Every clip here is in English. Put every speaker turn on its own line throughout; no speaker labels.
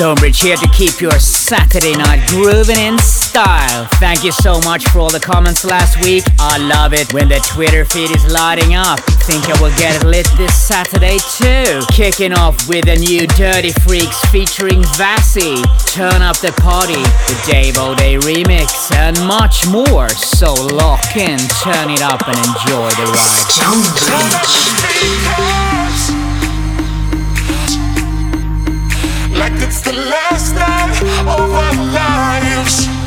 Stonebridge here to keep your Saturday night grooving in style. Thank you so much for all the comments last week. I love it when the Twitter feed is lighting up. Think I will get it lit this Saturday too. Kicking off with a new Dirty Freaks featuring Vassy. Turn up the party, the Dave Audé remix, and much more. So lock in, turn it up, and enjoy the ride.
Stonebridge. Like it's the last night of our lives.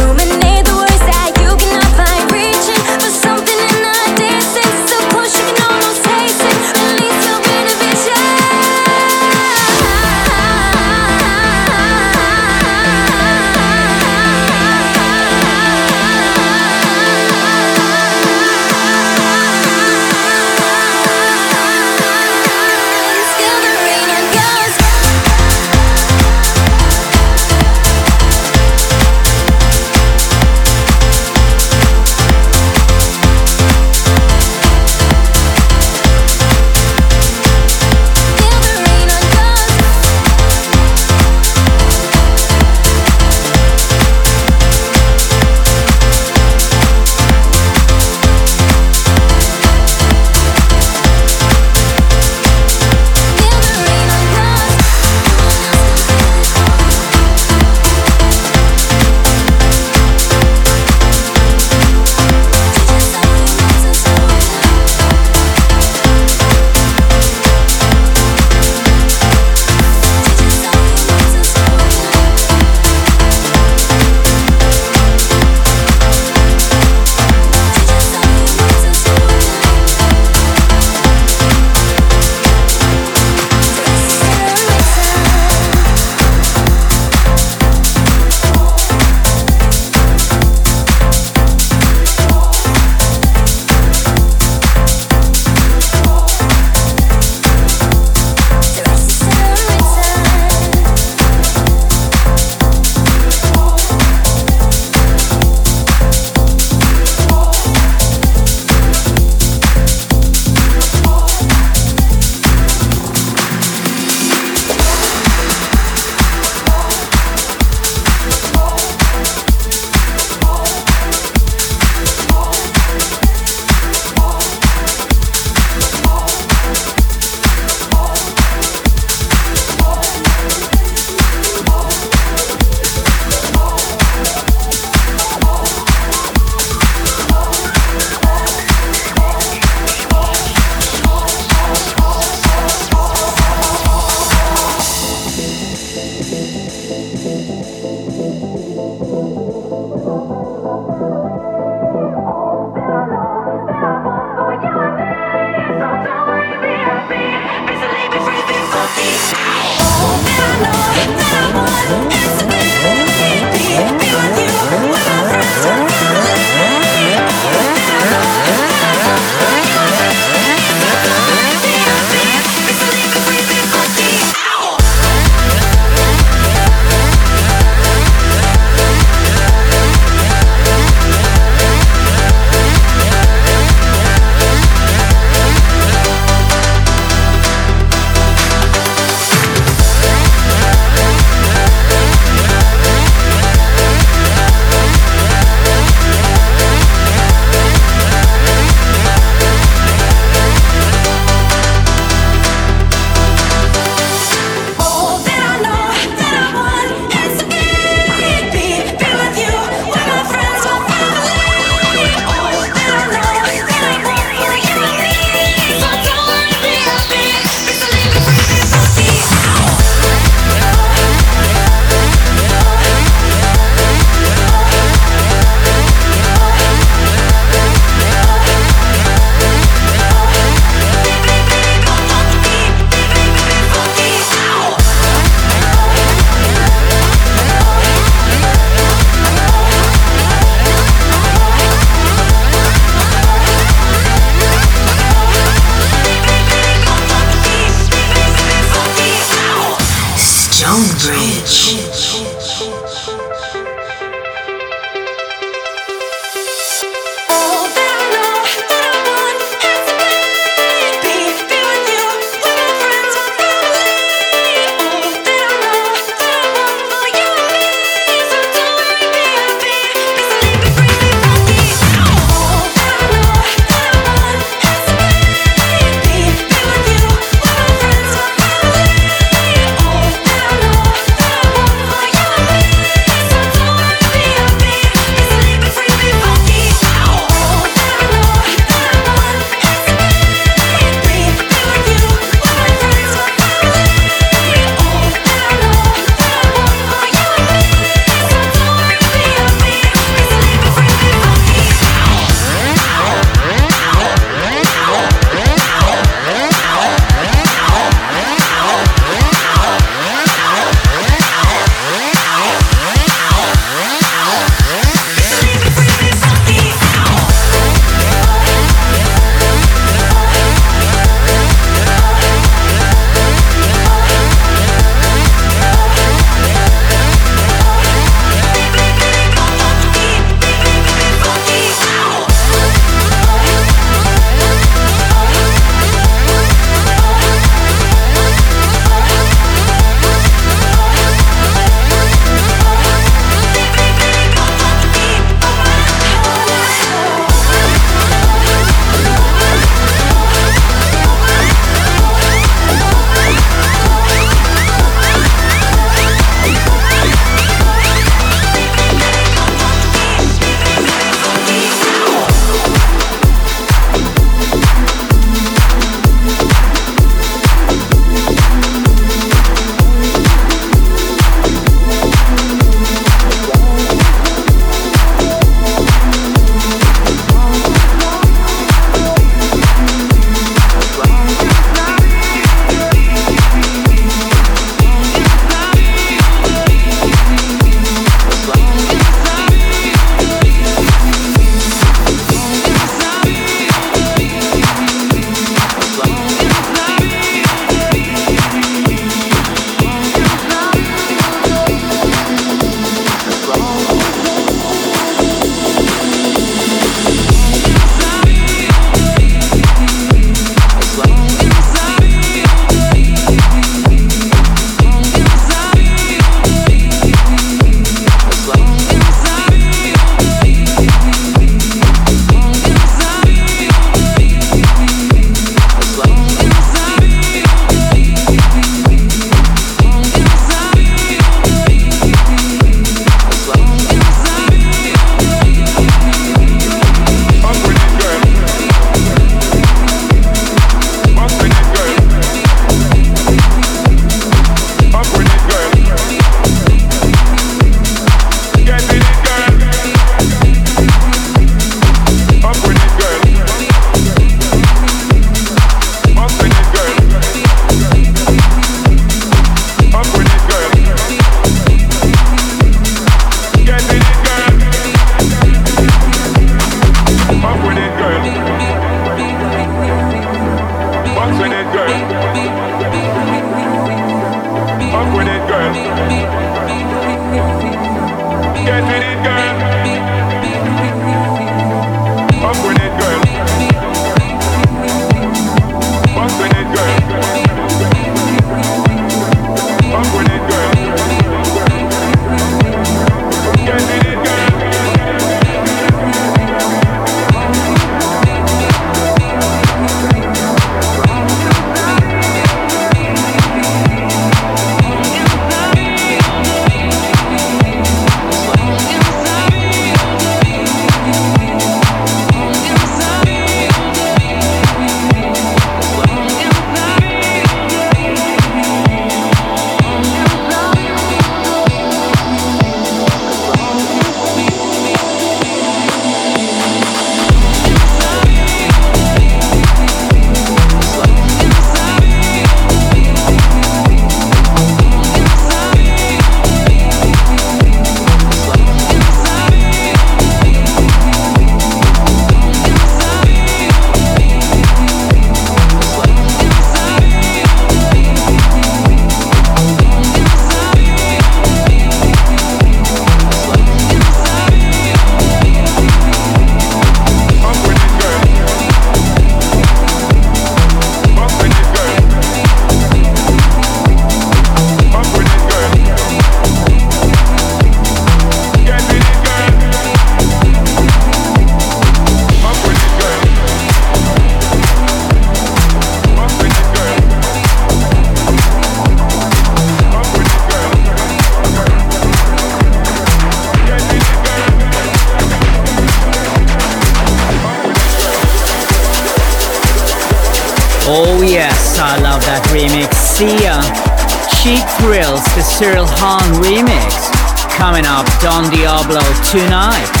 Cheap Thrills, the Cyril Hahn remix. Coming up, Don Diablo tonight.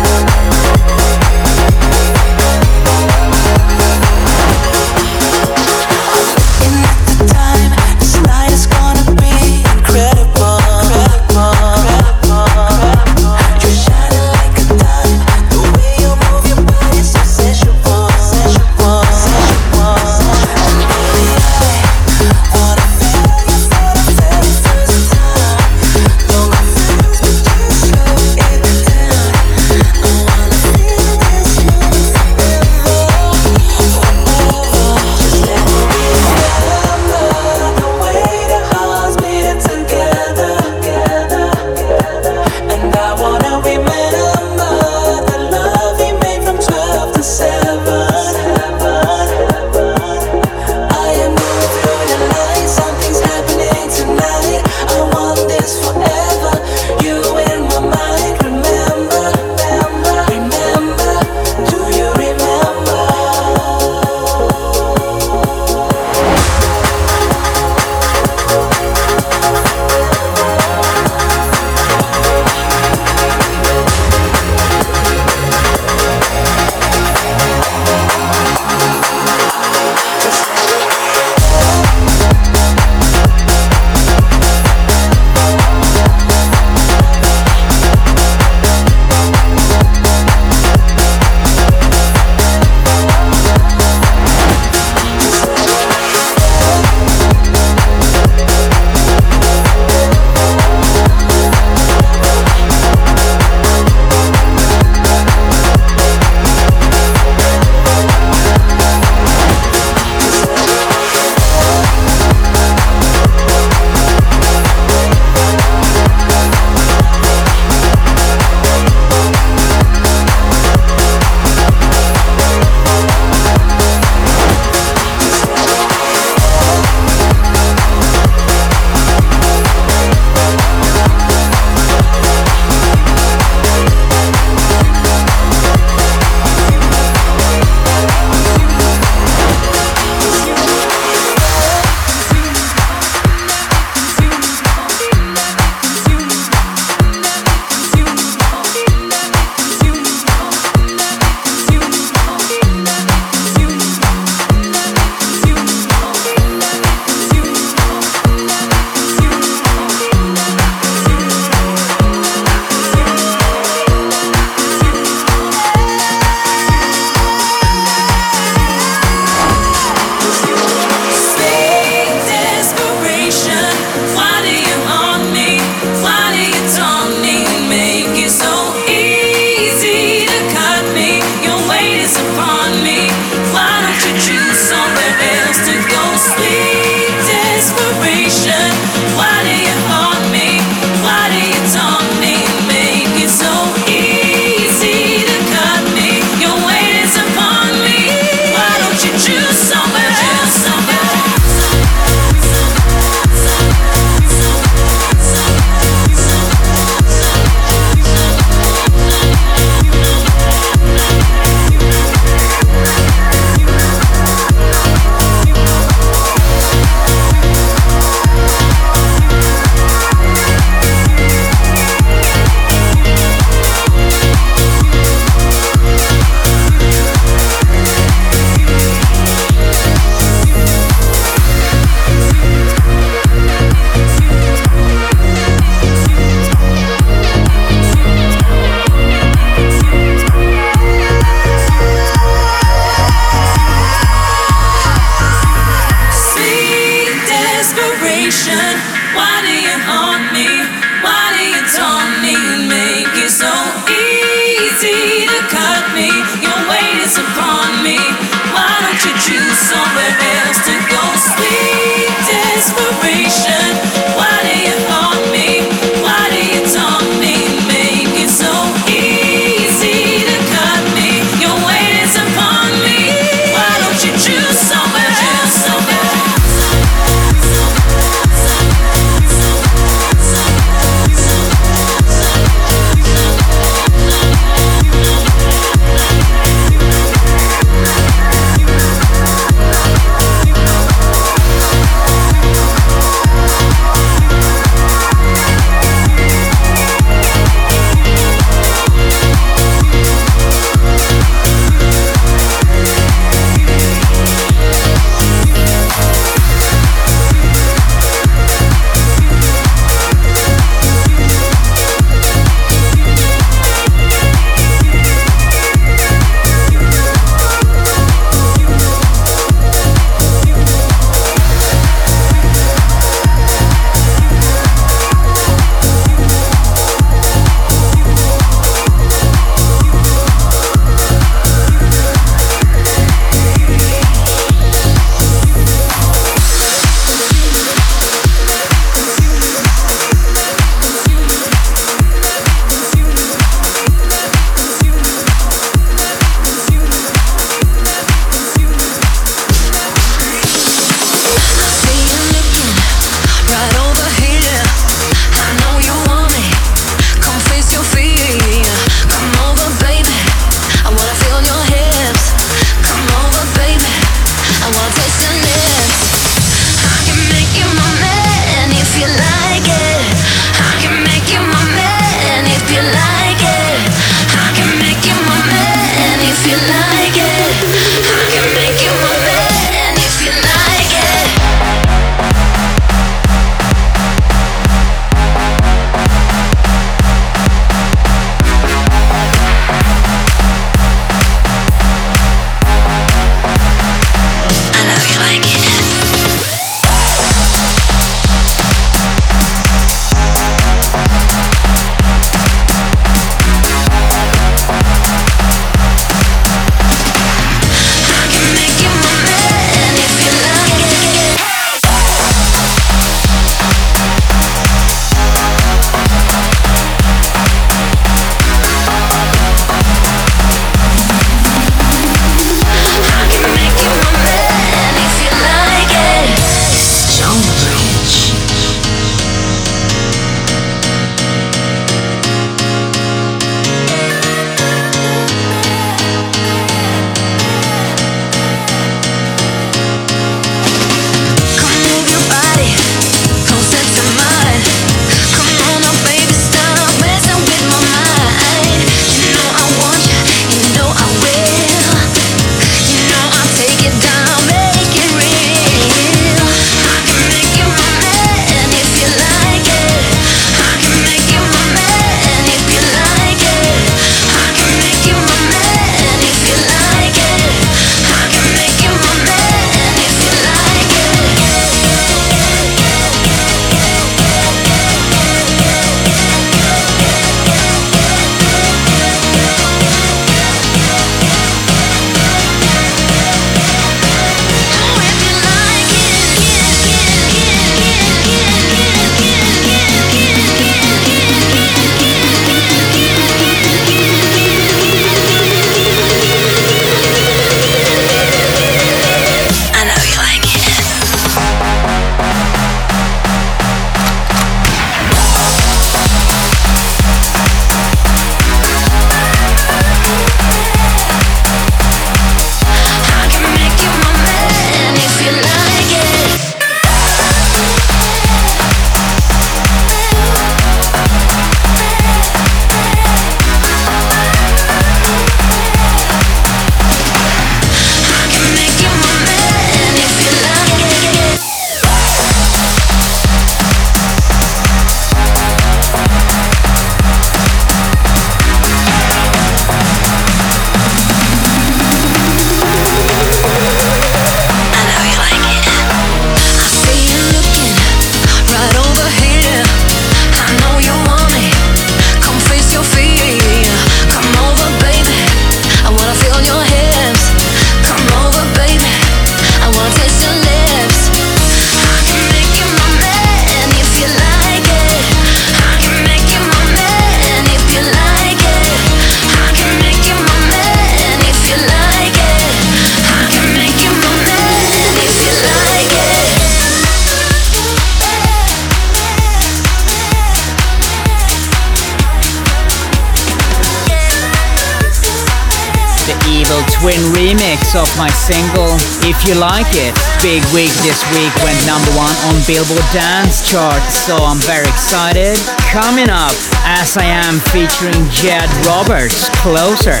you like it. Big week this week went number one on Billboard Dance Chart, so I'm very excited. Coming up, As I Am featuring Jed Roberts, Closer.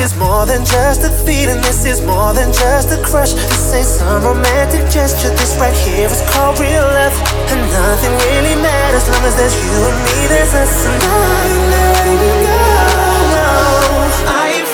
is more than just a feeling, this is more than just a crush. This ain't some romantic gesture, this right here is called real love. And nothing really matters, as long as there's you and me, there's us. And I'm letting go. No, I ain't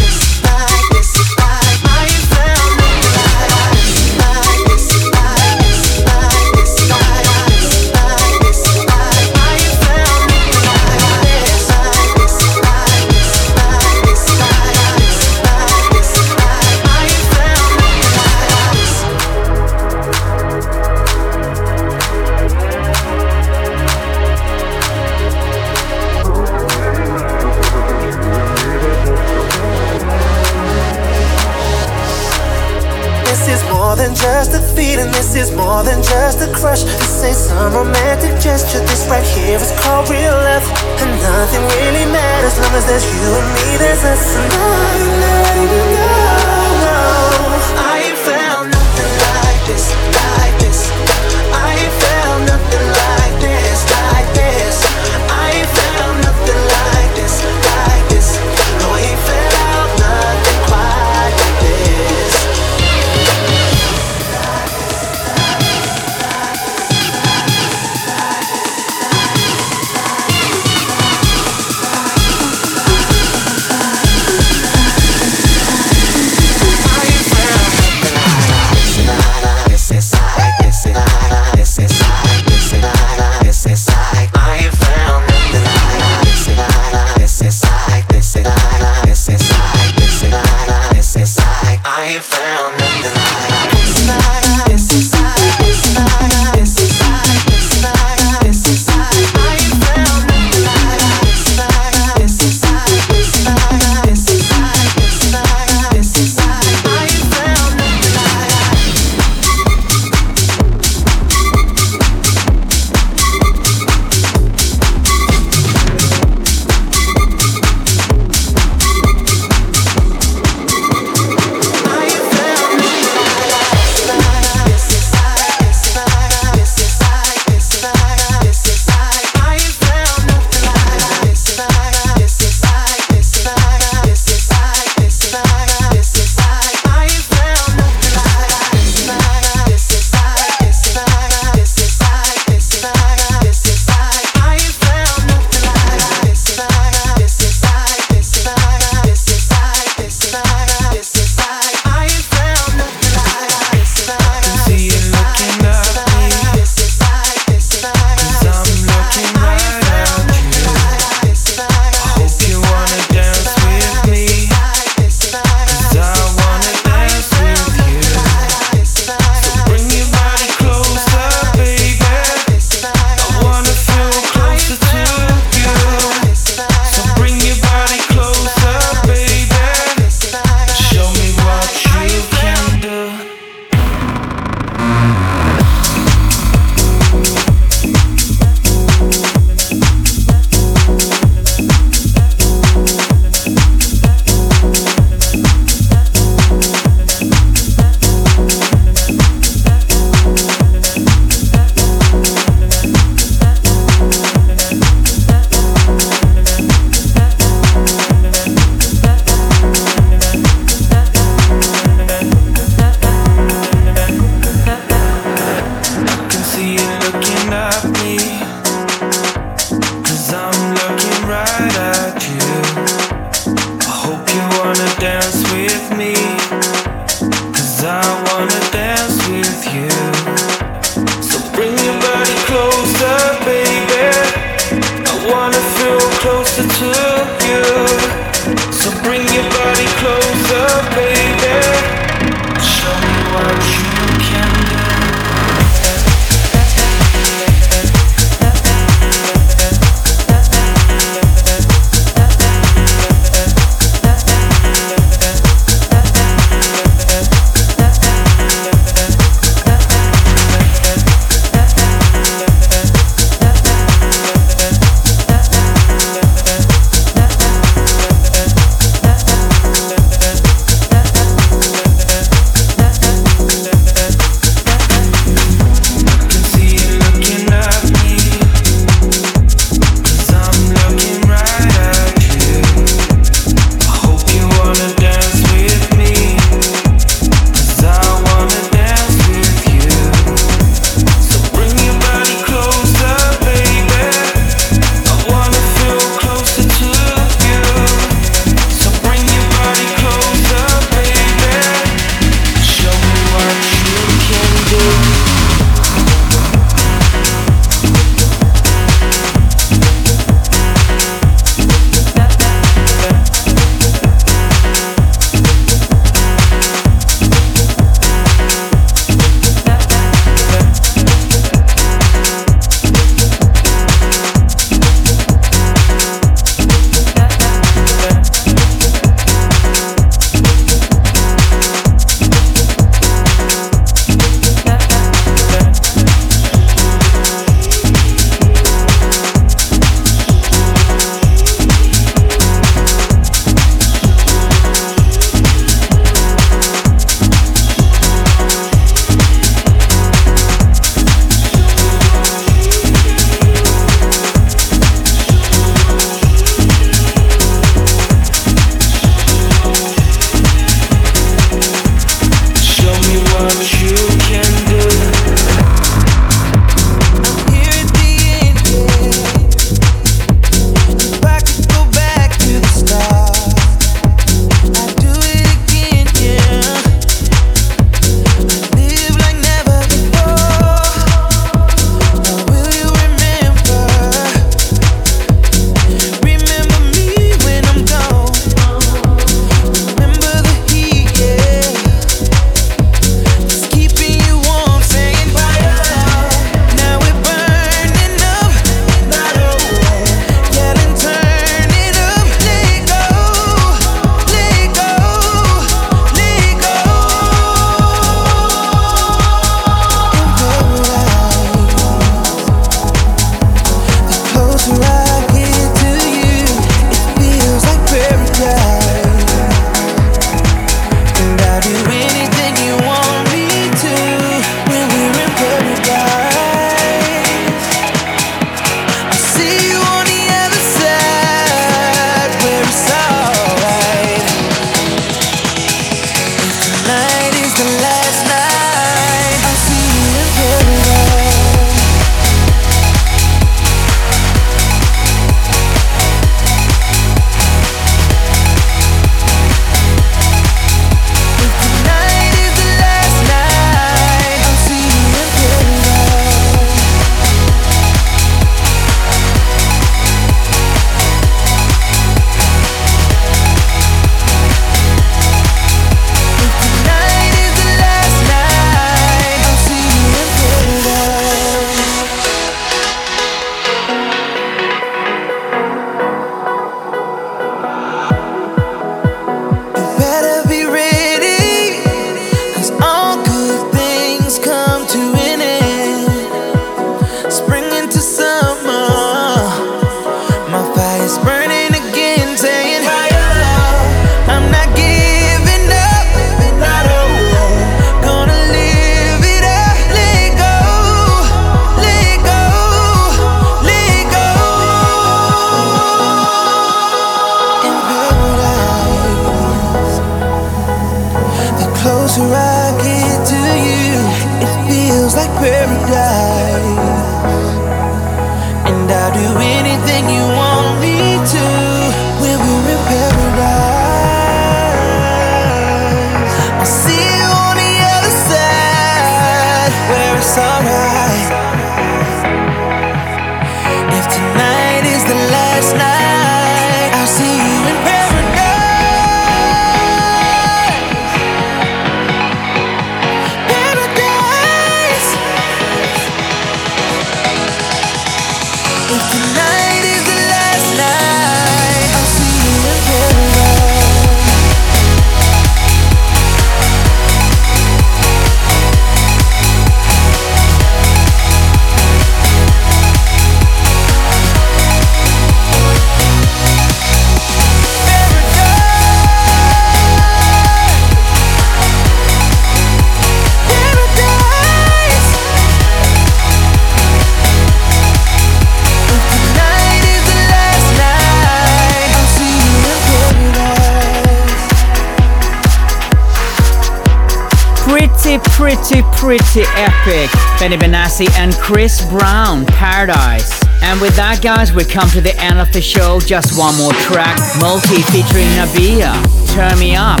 Pretty, pretty, epic. Benny Benassi and Chris Brown, Paradise. And with that, guys, we come to the end of the show. Just one more track, Multi featuring Nabia. Turn me up.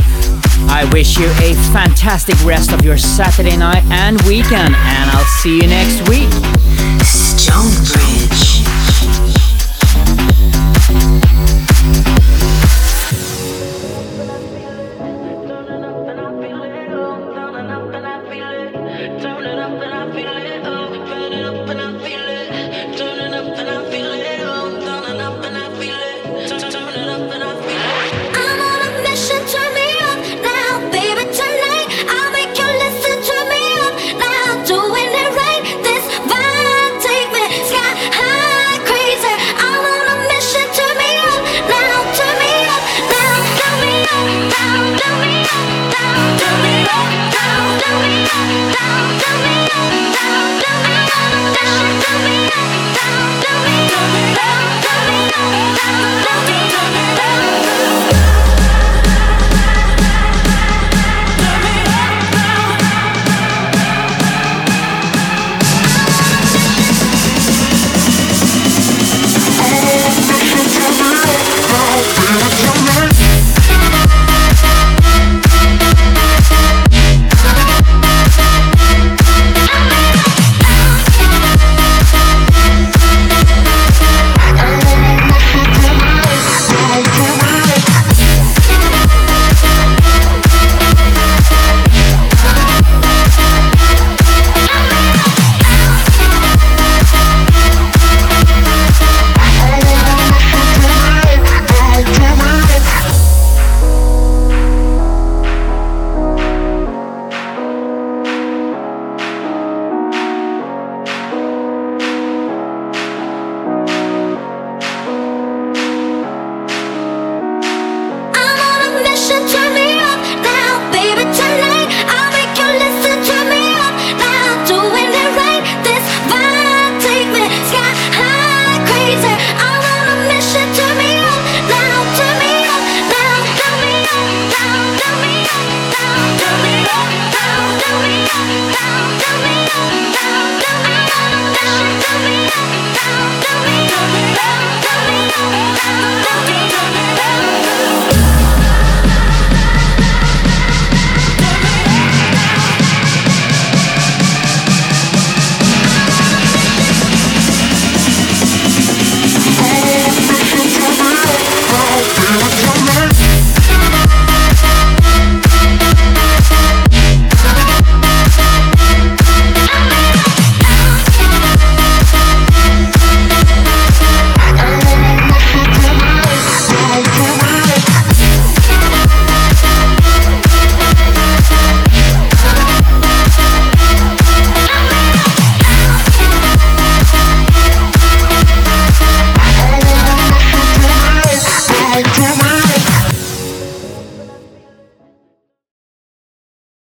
I wish you a fantastic rest of your Saturday night and weekend, and I'll see you next week.
Stonebridge.